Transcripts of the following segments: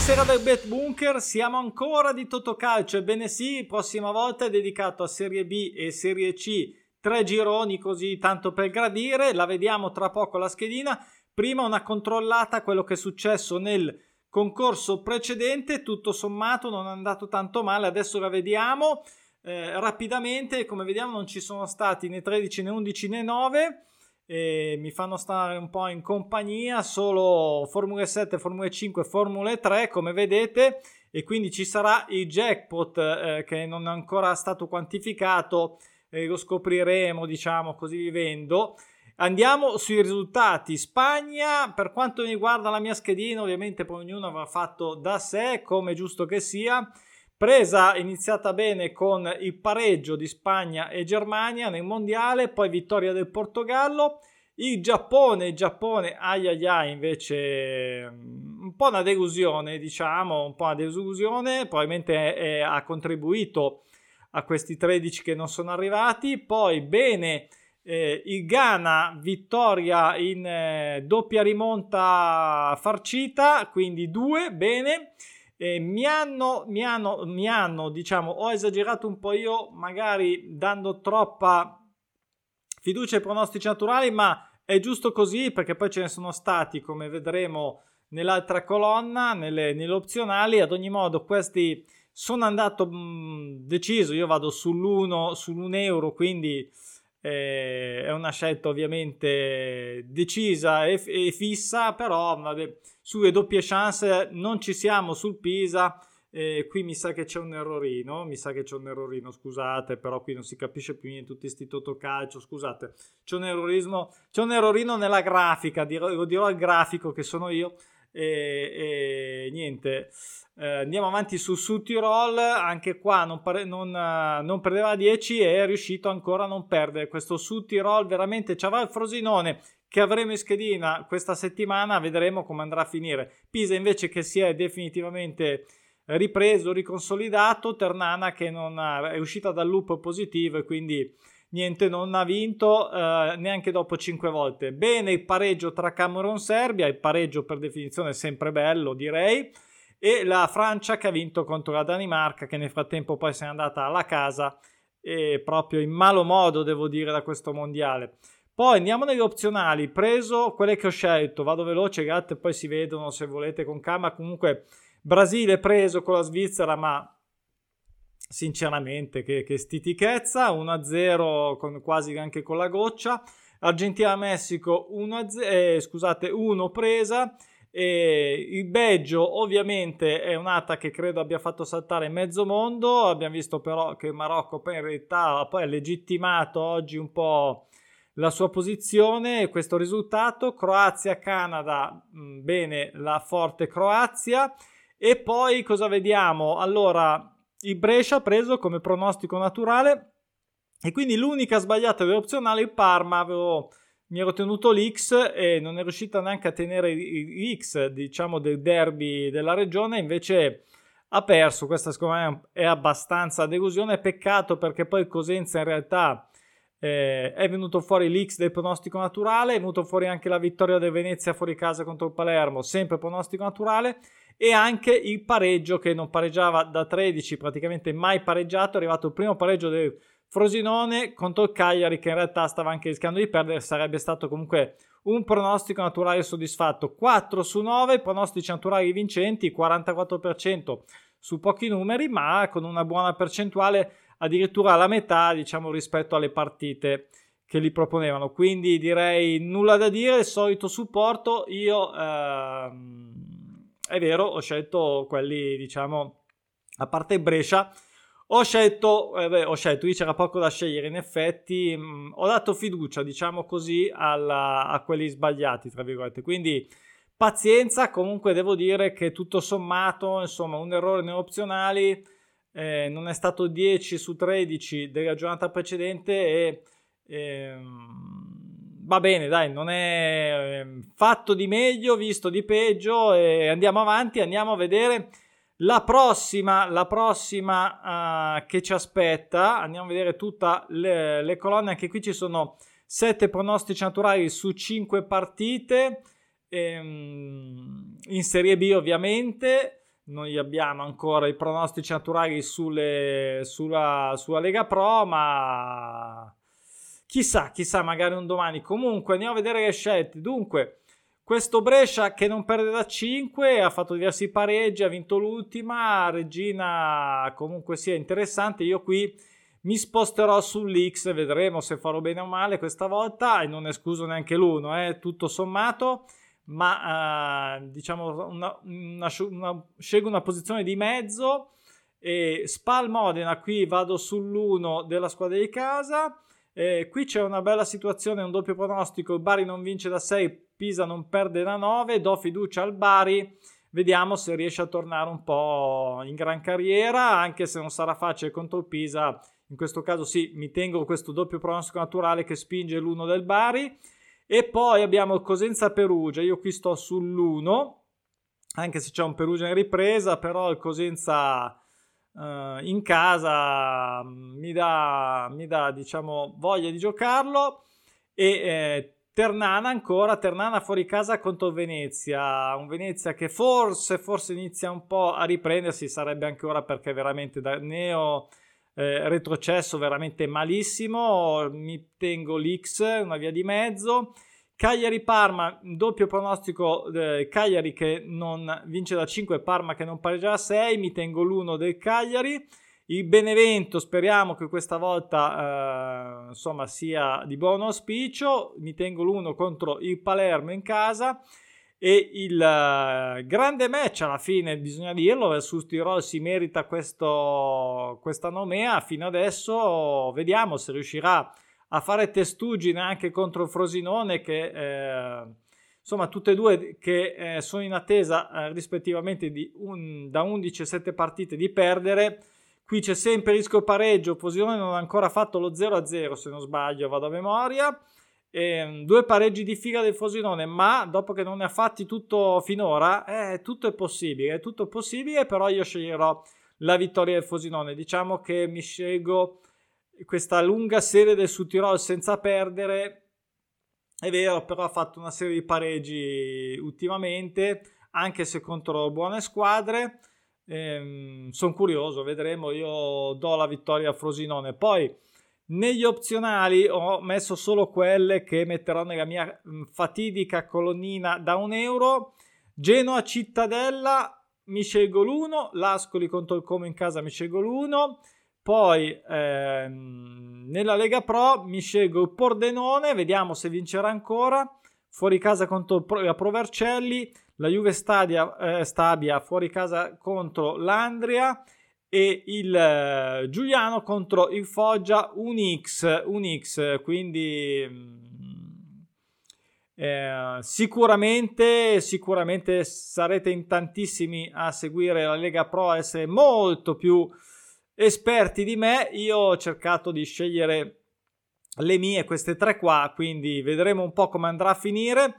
Buonasera dal Bet Bunker, siamo ancora di Totocalcio, ebbene sì, prossima volta è dedicato a Serie B e Serie C, tre gironi così tanto per gradire, la vediamo tra poco la schedina, prima una controllata a quello che è successo nel concorso precedente, tutto sommato non è andato tanto male, adesso la vediamo eh, rapidamente, come vediamo non ci sono stati né 13 né 11 né 9, e mi fanno stare un po' in compagnia solo Formule 7, Formule 5, Formule 3 come vedete e quindi ci sarà il jackpot eh, che non è ancora stato quantificato e lo scopriremo diciamo così vivendo. Andiamo sui risultati. Spagna per quanto mi riguarda la mia schedina ovviamente poi ognuno avrà fatto da sé come giusto che sia Presa iniziata bene con il pareggio di Spagna e Germania nel mondiale, poi vittoria del Portogallo. Il Giappone, il Giappone, ai ai ai, invece mm, un po' una delusione, diciamo, un po' una delusione, probabilmente è, è, ha contribuito a questi 13 che non sono arrivati. Poi bene eh, il Ghana, vittoria in eh, doppia rimonta farcita, quindi due, bene. Eh, mi, hanno, mi, hanno, mi hanno, diciamo, ho esagerato un po' io, magari dando troppa fiducia ai pronostici naturali, ma è giusto così perché poi ce ne sono stati, come vedremo nell'altra colonna, nelle, nelle opzionali. Ad ogni modo, questi sono andato mh, deciso. Io vado sull'1 sull'1 euro, quindi eh, è una scelta ovviamente decisa e, e fissa, però vabbè sulle doppie chance non ci siamo sul Pisa. Eh, qui mi sa che c'è un errorino, mi sa che c'è un errorino, scusate, però qui non si capisce più niente, tutti sti totocalcio, scusate, c'è un errorismo, c'è un errorino nella grafica, lo dirò al grafico che sono io, e, e niente, eh, andiamo avanti su Sud Tirol, anche qua non, pare, non, non, perdeva 10 e è riuscito ancora a non perdere, questo Sud Tirol. Veramente c'aveva il Frosinone che avremo in schedina questa settimana, vedremo come andrà a finire. Pisa invece che si è definitivamente ripreso, riconsolidato, Ternana che non ha, è uscita dal loop positivo e quindi niente, non ha vinto eh, neanche dopo 5 volte. Bene il pareggio tra Camerun e Serbia, il pareggio per definizione è sempre bello direi, e la Francia che ha vinto contro la Danimarca che nel frattempo poi se n'è andata alla casa e proprio in malo modo devo dire da questo mondiale. Poi andiamo negli opzionali, preso quelle che ho scelto, vado veloce, gatte poi si vedono se volete con calma, comunque Brasile preso con la Svizzera, ma sinceramente che, che stitichezza, 1-0 con, quasi anche con la goccia, Argentina-Messico 1-0, eh, scusate 1 presa, e il Belgio ovviamente è un'ata che credo abbia fatto saltare mezzo mondo, abbiamo visto però che il Marocco poi in realtà poi ha legittimato oggi un po' la sua posizione e questo risultato. Croazia-Canada, bene, la forte Croazia. E poi cosa vediamo? Allora, il Brescia ha preso come pronostico naturale e quindi l'unica sbagliata dell'opzionale il Parma. Avevo, mi ero tenuto l'X e non è riuscita neanche a tenere l'X, diciamo, del derby della regione, invece ha perso. Questa secondo me è abbastanza delusione. Peccato perché poi Cosenza in realtà eh, è venuto fuori l'X del pronostico naturale, è venuto fuori anche la vittoria del Venezia fuori casa contro il Palermo, sempre pronostico naturale, e anche il pareggio che non pareggiava da 13, praticamente mai pareggiato, è arrivato il primo pareggio del Frosinone contro il Cagliari che in realtà stava anche rischiando di perdere, sarebbe stato comunque un pronostico naturale soddisfatto. 4 su 9 pronostici naturali vincenti, 44% su pochi numeri, ma con una buona percentuale addirittura la metà, diciamo, rispetto alle partite che li proponevano. Quindi direi nulla da dire, il solito supporto. Io ehm, è vero, ho scelto quelli, diciamo, a parte Brescia. Ho scelto, eh beh, ho scelto, lì c'era poco da scegliere, in effetti mh, mm, ho dato fiducia, diciamo così, alla, a quelli sbagliati, tra virgolette. Quindi pazienza, comunque devo dire che tutto sommato, insomma, un errore nei opzionali eh, non è stato 10 su 13 della giornata precedente e ehm, va bene, dai, non è ehm, fatto di meglio, visto di peggio e andiamo avanti, andiamo a vedere la prossima, la prossima uh, che ci aspetta, andiamo a vedere tutte le, le colonne, anche qui ci sono 7 pronostici naturali su 5 partite, ehm, in Serie B ovviamente, noi abbiamo ancora i pronostici naturali sulle, sulla, sulla Lega Pro, ma chissà, chissà, magari un domani. Comunque andiamo a vedere le scelte. Dunque, questo Brescia che non perde da 5, ha fatto diversi pareggi, ha vinto l'ultima. Regina comunque sia interessante. Io qui mi sposterò sull'X, vedremo se farò bene o male questa volta e non escluso neanche l'uno, eh, tutto sommato ma eh, diciamo una, una, una, scelgo una posizione di mezzo e Spal Modena qui vado sull'1 della squadra di casa eh, qui c'è una bella situazione un doppio pronostico. Il Bari non vince da 6 Pisa non perde da 9 do fiducia al Bari. Vediamo se riesce a tornare un po' in gran carriera anche se non sarà facile contro il Pisa. In questo caso sì mi tengo questo doppio pronostico naturale che spinge l'uno del Bari. E poi abbiamo il Cosenza Perugia, io qui sto sull'1, anche se c'è un Perugia in ripresa, però il Cosenza uh, in casa mi dà, mi dà, diciamo, voglia di giocarlo. E eh, Ternana ancora, Ternana fuori casa contro Venezia, un Venezia che forse, forse inizia un po' a riprendersi, sarebbe anche ora perché veramente da neo eh, retrocesso veramente malissimo, mi tengo l'X, una via di mezzo. Cagliari-Parma, doppio pronostico, eh, Cagliari che non vince da 5, Parma che non pareggia da 6, mi tengo l'1 del Cagliari. Il Benevento, speriamo che questa volta eh, insomma sia di buon auspicio, mi tengo l'1 contro il Palermo in casa. E il uh, grande match alla fine bisogna dirlo versus Tirol si merita questo, questa nomea. Fino adesso vediamo se riuscirà a fare testuggine anche contro Frosinone che eh, insomma tutte e due che eh, sono in attesa eh, rispettivamente un, da 11 e 7 partite di perdere qui c'è sempre rischio pareggio Frosinone non ha ancora fatto lo 0-0 se non sbaglio vado a memoria eh, due pareggi di figa del Frosinone, ma dopo che non ne ha fatti tutto finora, eh, tutto è possibile, è tutto possibile, però io sceglierò la vittoria del Frosinone. Diciamo che mi scelgo questa lunga serie del Sud Tirol senza perdere. È vero, però ha fatto una serie di pareggi ultimamente, anche se contro buone squadre. Eh, Sono curioso, vedremo. Io do la vittoria al Frosinone. Poi negli opzionali ho messo solo quelle che metterò nella mia fatidica colonnina da un euro. Genoa Cittadella mi scelgo l'1, l'Ascoli contro il Como in casa mi scelgo l'1. Poi ehm, nella Lega Pro mi scelgo Pordenone, vediamo se vincerà ancora. Fuori casa contro la Provercelli, la Juve Stadia, eh, Stabia fuori casa contro l'Andria e il eh, Giuliano contro il Foggia un X, un X quindi mm, eh, sicuramente, sicuramente sarete in tantissimi a seguire la Lega Pro, a essere molto più esperti di me. Io ho cercato di scegliere le mie, queste tre qua, quindi vedremo un po' come andrà a finire.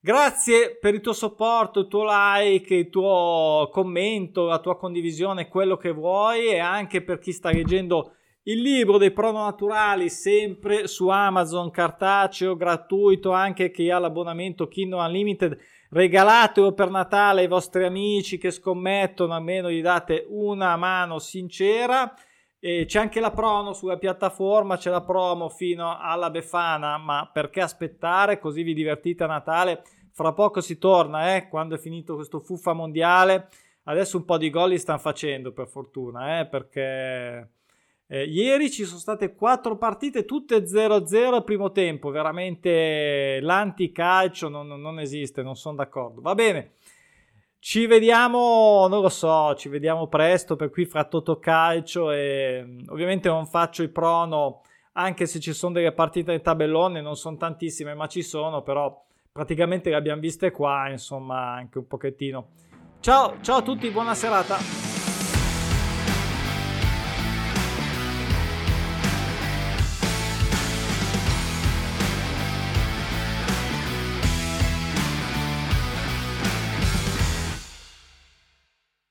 Grazie per il tuo supporto, il tuo like, il tuo commento, la tua condivisione, quello che vuoi e anche per chi sta leggendo il libro dei prono naturali sempre su Amazon cartaceo gratuito anche chi ha l'abbonamento Kindle Unlimited regalatelo per Natale ai vostri amici che scommettono almeno gli date una mano sincera e c'è anche la promo sulla piattaforma, c'è la promo fino alla Befana, ma perché aspettare? Così vi divertite a Natale. Fra poco si torna, eh, quando è finito questo fuffa mondiale. Adesso un po' di gol li stanno facendo, per fortuna, eh, perché eh, ieri ci sono state quattro partite, tutte 0-0 al primo tempo. Veramente l'anticalcio non, non esiste, non sono d'accordo. Va bene. Ci vediamo, non lo so, ci vediamo presto per qui fra Totocalcio e mm, ovviamente non faccio il prono anche se ci sono delle partite in tabellone, non sono tantissime ma ci sono, però praticamente le abbiamo viste qua, insomma anche un pochettino. Ciao, ciao a tutti, buona serata.